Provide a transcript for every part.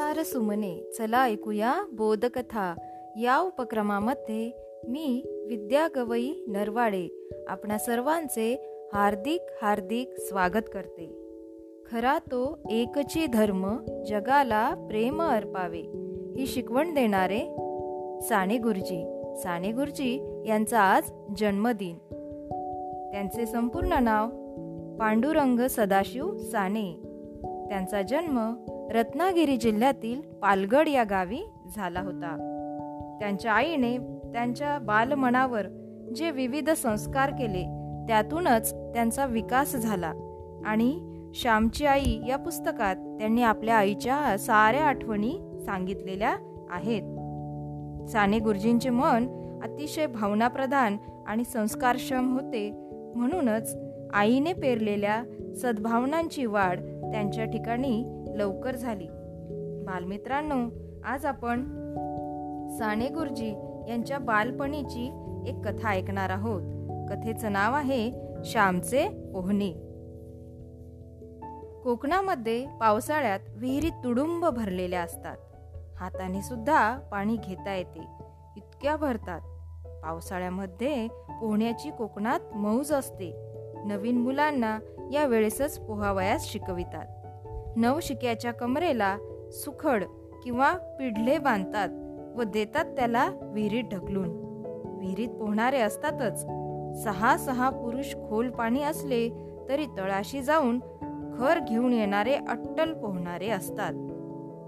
संसार सुमने चला ऐकूया बोधकथा. या उपक्रमामध्ये मी विद्या गवई नरवाडे आपणा सर्वांचे हार्दिक हार्दिक स्वागत करते. खरा तो एकची धर्म जगाला प्रेम अर्पावे ही शिकवण देणारे साने गुरुजी साने गुरुजी यांचा आज जन्मदिन. त्यांचे संपूर्ण नाव पांडुरंग सदाशिव साने. त्यांचा जन्म रत्नागिरी जिल्ह्यातील पालगड या गावी झाला होता. त्यांच्या आईने त्यांच्या बालमनावर जे विविध संस्कार केले त्यातूनच त्यांचा विकास झाला आणि श्यामची आई या पुस्तकात त्यांनी आपल्या आईच्या साऱ्या आठवणी सांगितलेल्या आहेत. साने गुरुजींचे मन अतिशय भावनाप्रधान आणि संस्कारक्षम होते म्हणूनच आईने पेरलेल्या सद्भावनांची वाढ त्यांच्या ठिकाणी लवकर झाली. बालमित्रांनो आज आपण साने गुरुजी यांच्या बालपणीची एक कथा ऐकणार आहोत. कथेचं नाव आहे श्यामचे पोहणे कोकणामध्ये पावसाळ्यात विहिरीत तुडुंब भरलेल्या असतात. हाताने सुद्धा पाणी घेता येते. इतक्या भरतात. पावसाळ्यामध्ये पोहण्याची कोकणात मौज असते. नवीन मुलांना या वेळेसच पोहावयास शिकवितात. नवशिक्याच्या कमरेला सुखड किंवा पिढले बांधतात व देतात त्याला विहिरीत ढकलून. विहिरीत पोहणारे असतातच. सहा सहा पुरुष खोल पाणी असले तरी तळाशी जाऊन खर घेऊन येणारे अट्टल पोहणारे असतात.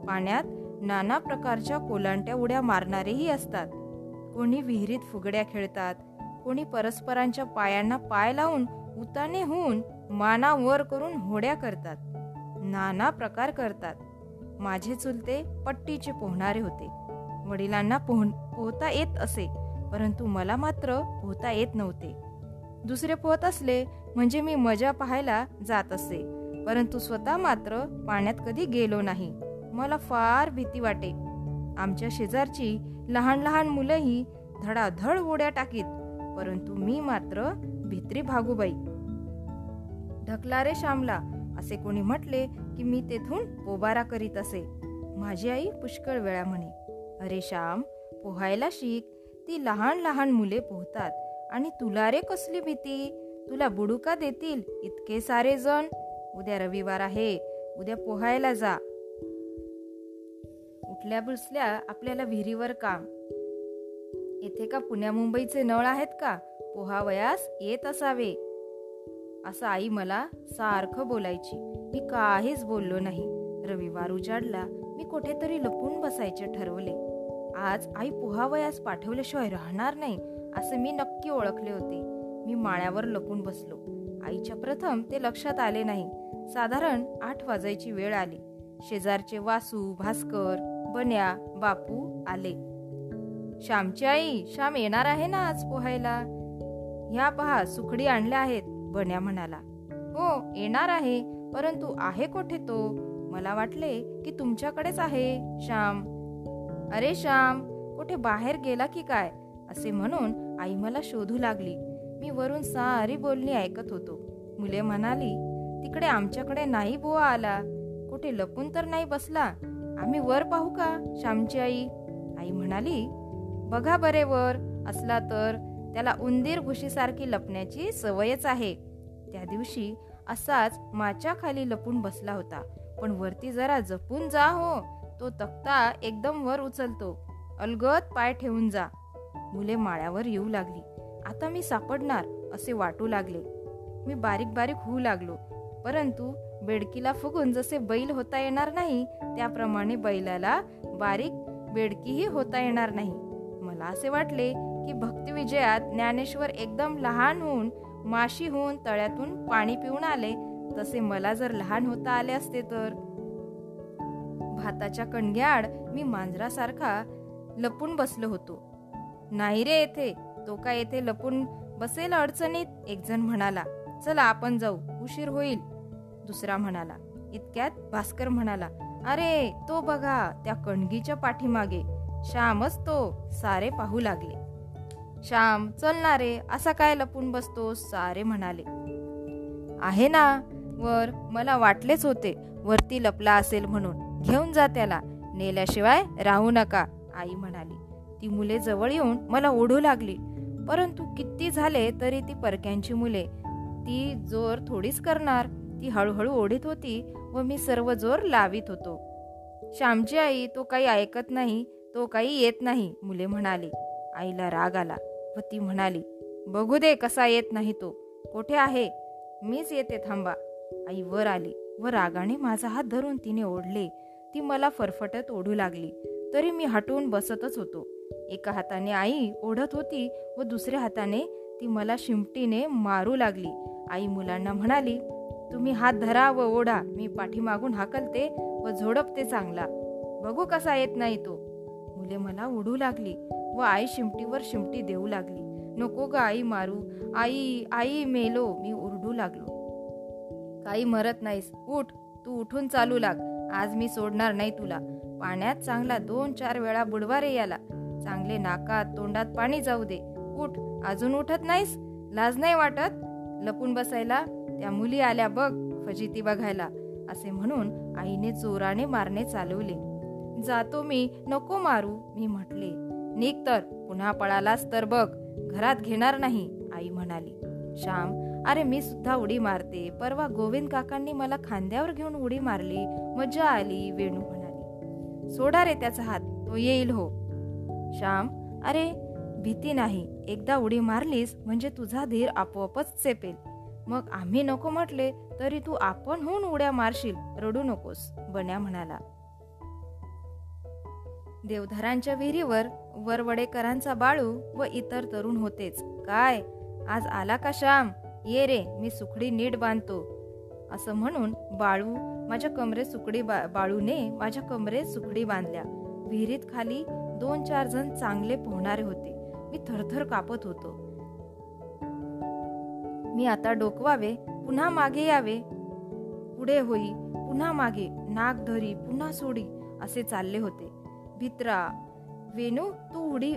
पाण्यात नाना प्रकारच्या कोलांट्या उड्या मारणारेही असतात. कोणी विहिरीत फुगड्या खेळतात कोणी परस्परांच्या पायांना पाय लावून उताने होऊन माना वर करून होड्या करतात. नाना प्रकार करतात. माझे चुलते पट्टीचे पोहणारे होते. वडिलांना पोह पोहता येत असे परंतु मला मात्र पोहता येत नव्हते. दुसरे पोहत असले म्हणजे मी मजा पाहायला जात असे परंतु स्वतः मात्र पाण्यात कधी गेलो नाही. मला फार भीती वाटे. आमच्या शेजारची लहान लहान मुलंही धडाधड उड्या टाकीत परंतु मी मात्र भित्री भागूबाई. ढकला रे श्यामला असे कोणी म्हटले की मी तेथून पोबारा करीत असे. माझी आई पुष्कळ वेळा म्हणे अरे श्याम पोहायला शिक. ती लहान लहान मुले पोहतात. आणि तुला रे कसली भीती? तुला बुडुका देतील इतके सारे जण. उद्या रविवार आहे. उद्या पोहायला जा. उठल्या बसल्या आपल्याला विहिरीवर काम. येथे का पुण्या मुंबईचे नळ आहेत का? पोहावयास येत असावे. असं आई मला सारखं बोलायची. मी काहीच बोललो नाही. रविवार उजाडला मी कुठेतरी लपून बसायचे ठरवले. आज आई पोहावयास पाठवल्याशिवाय राहणार नाही असं मी नक्की ओळखले होते. मी माळ्यावर लपून बसलो. आईच्या प्रथम ते लक्षात आले नाही. साधारण आठ वाजायची वेळ आली. शेजारचे वासू भास्कर बन्या बापू आले. श्यामची आई श्याम येणार आहे ना आज पोहायला? ह्या पहा सुखडी आणल्या आहेत. बन्या म्हणाला हो येणार आहे परंतु आहे कोठे तो? मला वाटले की तुमच्याकडेच आहे श्याम. अरे श्याम कुठे बाहेर गेला की काय? असे म्हणून आई मला शोधू लागली. मी वरून सारी बोलणी ऐकत होतो. मुले म्हणाली तिकडे आमच्याकडे नाही बुवा आला. कुठे लपून तर नाही बसला. आम्ही वर पाहू का श्यामची आई? आई म्हणाली बघा बरे वर असला तर त्याला उंदीर घुशीसारखी लपण्याची सवयच आहे. त्या दिवशी असाच माच्या खाली लपून बसला होता. पण वरती जरा जपून जा हो. तो तक्ता एकदम वर उचलतो. अलगत पाय ठेवून जा. मुले माळ्यावर येऊ लागली. आता मी सापडणार असे वाटू लागले. मी बारीक बारीक होऊ लागलो. परंतु बेडकीला फुगून जसे बैल होता येणार नाही त्याप्रमाणे बैलाला बारीक बेडकीही होता येणार नाही. मला असे वाटले की भक्तिविजयात ज्ञानेश्वर एकदम लहान होऊन माशी होऊन तळ्यातून पाणी पिऊन आले. तसे मला जर लहान होता आले असते तर? भाताच्या कणग्याआड मी मांजरासारखा लपून बसलो होतो. नाही रे येथे तो काय येथे लपून बसेल अडचणीत? एक जण म्हणाला चला आपण जाऊ उशीर होईल. दुसरा म्हणाला इतक्यात? भास्कर म्हणाला अरे तो बघा त्या कणगीच्या पाठीमागे. श्यामच तो सारे पाहू लागले. श्याम चल ना रे असा काय लपून बसतो सारे म्हणाले. आहे ना वर मला वाटलेच होते वरती लपला असेल म्हणून. घेऊन जा त्याला नेल्याशिवाय राहू नका आई म्हणाली. ती मुले जवळ येऊन मला ओढू लागली. परंतु किती झाले तरी ती परक्यांची मुले. ती जोर थोडीच करणार. ती हळूहळू ओढीत होती व मी सर्व जोर लावित होतो. श्यामची आई तो काही ऐकत नाही तो काही येत नाही मुले म्हणाली. आईला राग आला. व ती म्हणाली बघू दे कसा येत नाही तो. कोठे आहे? मीच येते थांबा. आई वर आली व रागाने माझा हात धरून तिने ओढले. ती मला फरफटत ओढू लागली. तरी मी हटवून बसतच होतो. एका हाताने आई ओढत होती व दुसऱ्या हाताने ती मला शिमटीने मारू लागली. आई मुलांना म्हणाली तुम्ही हात धरा व ओढा. मी पाठीमागून हाकलते व झोडपते चांगला. बघू कसा येत नाही तो. मुले मला ओढू लागली. व आई शिमटीवर शिमटी देऊ लागली. नको ग आई मारू. आई आई मेलो. मी ओरडू लागलो. काही मरत नाहीस. उठ. तू उठून चालू लाग. आज मी सोडणार नाही तुला. पाण्यात चांगला दोन चार वेळा बुडवारे याला. चांगले नाकात तोंडात पाणी जाऊ दे. उठ. अजून उठत नाहीस? लाज नाही वाटत? लपून बसायला? त्या मुली आल्या बघ फजिती बघायला. असे म्हणून आईने जोराने मारणे चालवले. जातो मी. नको मारू. मी म्हटले. निघ तर पुन्हा पळालास तर बघ. घरात घेणार नाही आई म्हणाली. श्याम अरे मी सुद्धा उडी मारते. परवा गोविंद काकांनी मला खांद्यावर घेऊन उडी मारली. मजा आली वेणू म्हणाली. सोडा रे त्याचा हात तो येईल हो. श्याम अरे भीती नाही. एकदा उडी मारलीस म्हणजे तुझा धीर आपोआपच चेपेल. मग आम्ही नको म्हटले तरी तू आपण होऊन उड्या मारशील. रडू नकोस बन्या म्हणाला. देवधरांच्या विहिरीवर वरवडेकरांचा बाळू व इतर तरुण होतेच. काय? आज आला का श्याम? ये रे मी सुखडी नीट बांधतो. असं म्हणून बाळू माझ्या कमरे सुकडी बा बाळूने माझ्या कमरेत सुकडी बांधल्या. विहिरीत खाली दोन चार जण चांगले पोहणारे होते. मी थरथर कापत होतो. मी आता डोकवावे पुन्हा मागे यावे. पुढे होई पुन्हा मागे नाक धरी पुन्हा सोडी असे चालले होते. भित्रा. वेणू तू उडी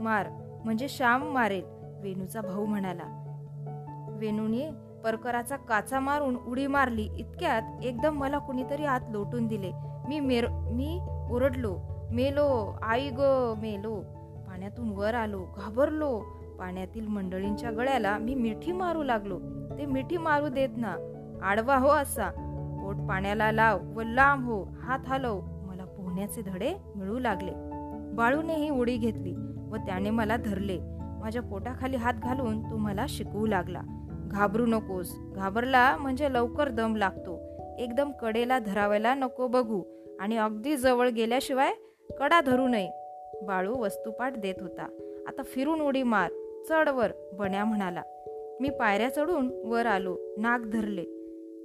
मार. म्हणजे श्याम मारेल वेणूचा भाऊ म्हणाला. वेणूने परकराचा काचा मारून उडी मारली. इतक्यात एकदम मला कुणीतरी आत लोटून दिले. मी मेर मी ओरडलो. मेलो आई ग मेलो. पाण्यातून वर आलो घाबरलो. पाण्यातील मंडळींच्या गळ्याला मी मिठी मारू लागलो. ते मिठी मारू देत ना. आडवा हो असा. पोट पाण्याला लाव व लांब हो. हात हलव. धान्याचे धडे मिळू लागले. बाळूने ही उडी घेतली व त्याने मला धरले. माझ्या पोटाखाली हात घालून तो मला शिकवू लागला. घाबरू नकोस. घाबरला म्हणजे लवकर दम लागतो. एकदम कडेला धरावायला नको बघू आणि अगदी जवळ गेल्याशिवाय कडा धरू नये. बाळू वस्तुपाठ देत होता. आता फिरून उडी मार. चढवर बण्या म्हणाला. मी पायऱ्या चढून वर आलो. नाक धरले.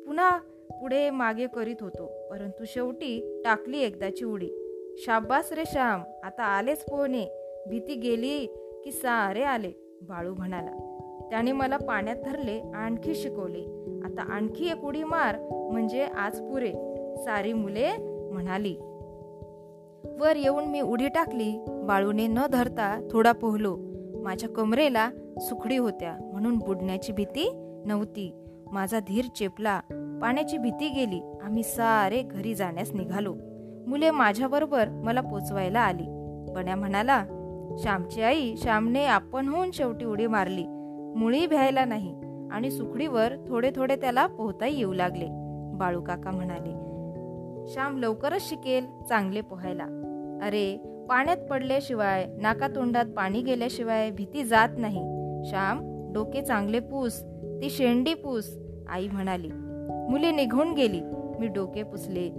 पुन्हा पुढे मागे करीत होतो परंतु शेवटी टाकली एकदाची उडी. शाब्बास रे श्याम आता आलेच पोहणे. भीती गेली की सारे आले बाळू म्हणाला. त्याने मला पाण्यात धरले आणखी शिकवले. आता आणखी एक उडी मार म्हणजे आज पुरे. सारी मुले म्हणाली. वर येऊन मी उडी टाकली. बाळूने न धरता थोडा पोहलो. माझ्या कमरेला सुखडी होत्या म्हणून बुडण्याची भीती नव्हती. माझा धीर चेपला. पाण्याची भीती गेली. आम्ही सारे घरी जाण्यास निघालो. मुले माझ्याबरोबर मला पोचवायला आली. बण्या म्हणाला श्यामची आई श्यामने आपण होऊन शेवटी उडी मारली. मुळी भ्यायला नाही आणि सुखडीवर थोडे थोडे त्याला पोहता येऊ लागले. बाळू काका म्हणाले श्याम लवकरच शिकेल चांगले पोहायला. अरे पाण्यात पडल्याशिवाय नाका तोंडात पाणी गेल्याशिवाय भीती जात नाही. श्याम डोके चांगले पूस ती शेंडी पूस आई म्हणाली. मुले निघून गेली. मी डोके पुसले.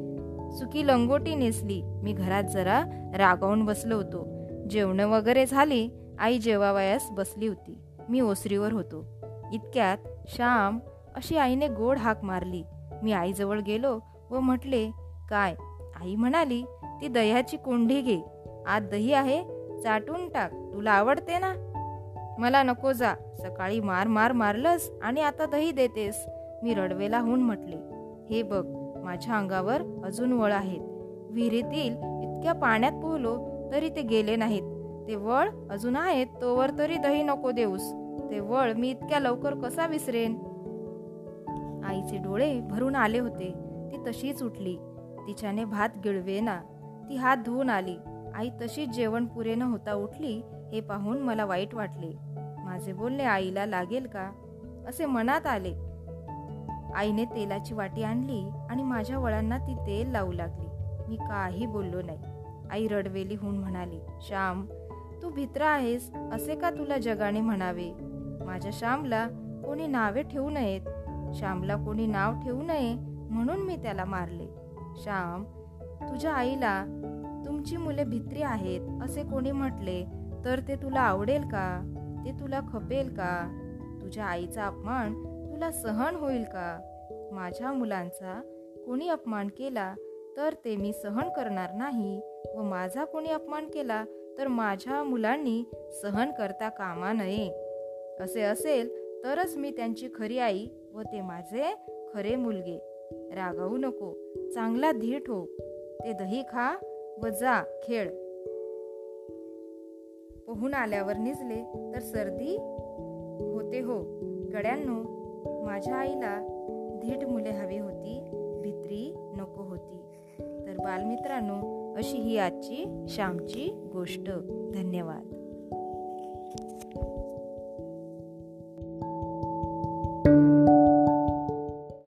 सुकी लंगोटी नेसली. मी घरात जरा रागावून बसलो होतो. जेवण वगैरे झाली. आई जेवावयास बसली होती. मी ओसरीवर होतो. इतक्यात श्याम अशी आईने गोड हाक मारली. मी आईजवळ गेलो व म्हटले काय? आई म्हणाली ती दह्याची कोंडी घे. आत दही आहे. चाटून टाक. तुला आवडते ना? मला नको जा. सकाळी मार मार मारलंस आणि आता दही देतेस. मी रडवेला होऊन म्हटले हे बघ माझ्या अंगावर अजून वळ आहेत. विहिरीतील इतक्या पाण्यात पोहलो तरी ते गेले नाहीत. ते वळ अजून आहेत तोवर तरी दही नको देऊस. ते वळ मी इतक्या लवकर कसा विसरेन? आईचे डोळे भरून आले होते. ती तशीच उठली. तिच्याने भात गिळवेना. ती हात धुवून आली. आई तशीच जेवण पुरे न होता उठली हे पाहून मला वाईट वाटले. माझे बोलणे आईला लागेल का? असे मनात आले. आईने तेलाची वाटी आणली आणि माझ्या वळांना ती तेल लावू लागली. मी काही बोललो नाही. आई रडवेली होऊन म्हणाली श्याम तू भित्रा आहेस असे का तुला जगाने म्हणावे? माझ्या श्यामला कोणी नावे ठेवू नयेत. श्यामला कोणी नाव ठेवू नये म्हणून मी त्याला मारले. श्याम तुझ्या आईला तुमची मुले भित्री आहेत असे कोणी म्हटले तर ते तुला आवडेल का? ते तुला खपेल का? तुझ्या आईचा अपमान तुला सहन होईल का? माझ्या मुलांचा कोणी अपमान केला तर ते मी सहन करणार नाही व माझा कोणी अपमान केला तर माझ्या मुलांनी सहन करता कामा नये. असे असेल तरच मी त्यांची खरी आई व ते माझे खरे मुलगे. रागावू नको चांगला धीट हो ते दही खा व जा खेळ. पोहून आल्यावर निजले तर सर्दी होते हो. गड्यांनो माझ्या आईला धीट मुले हवी होती भित्री नको होती. तर बालमित्रांनो अशी ही आजची श्यामची गोष्ट. धन्यवाद.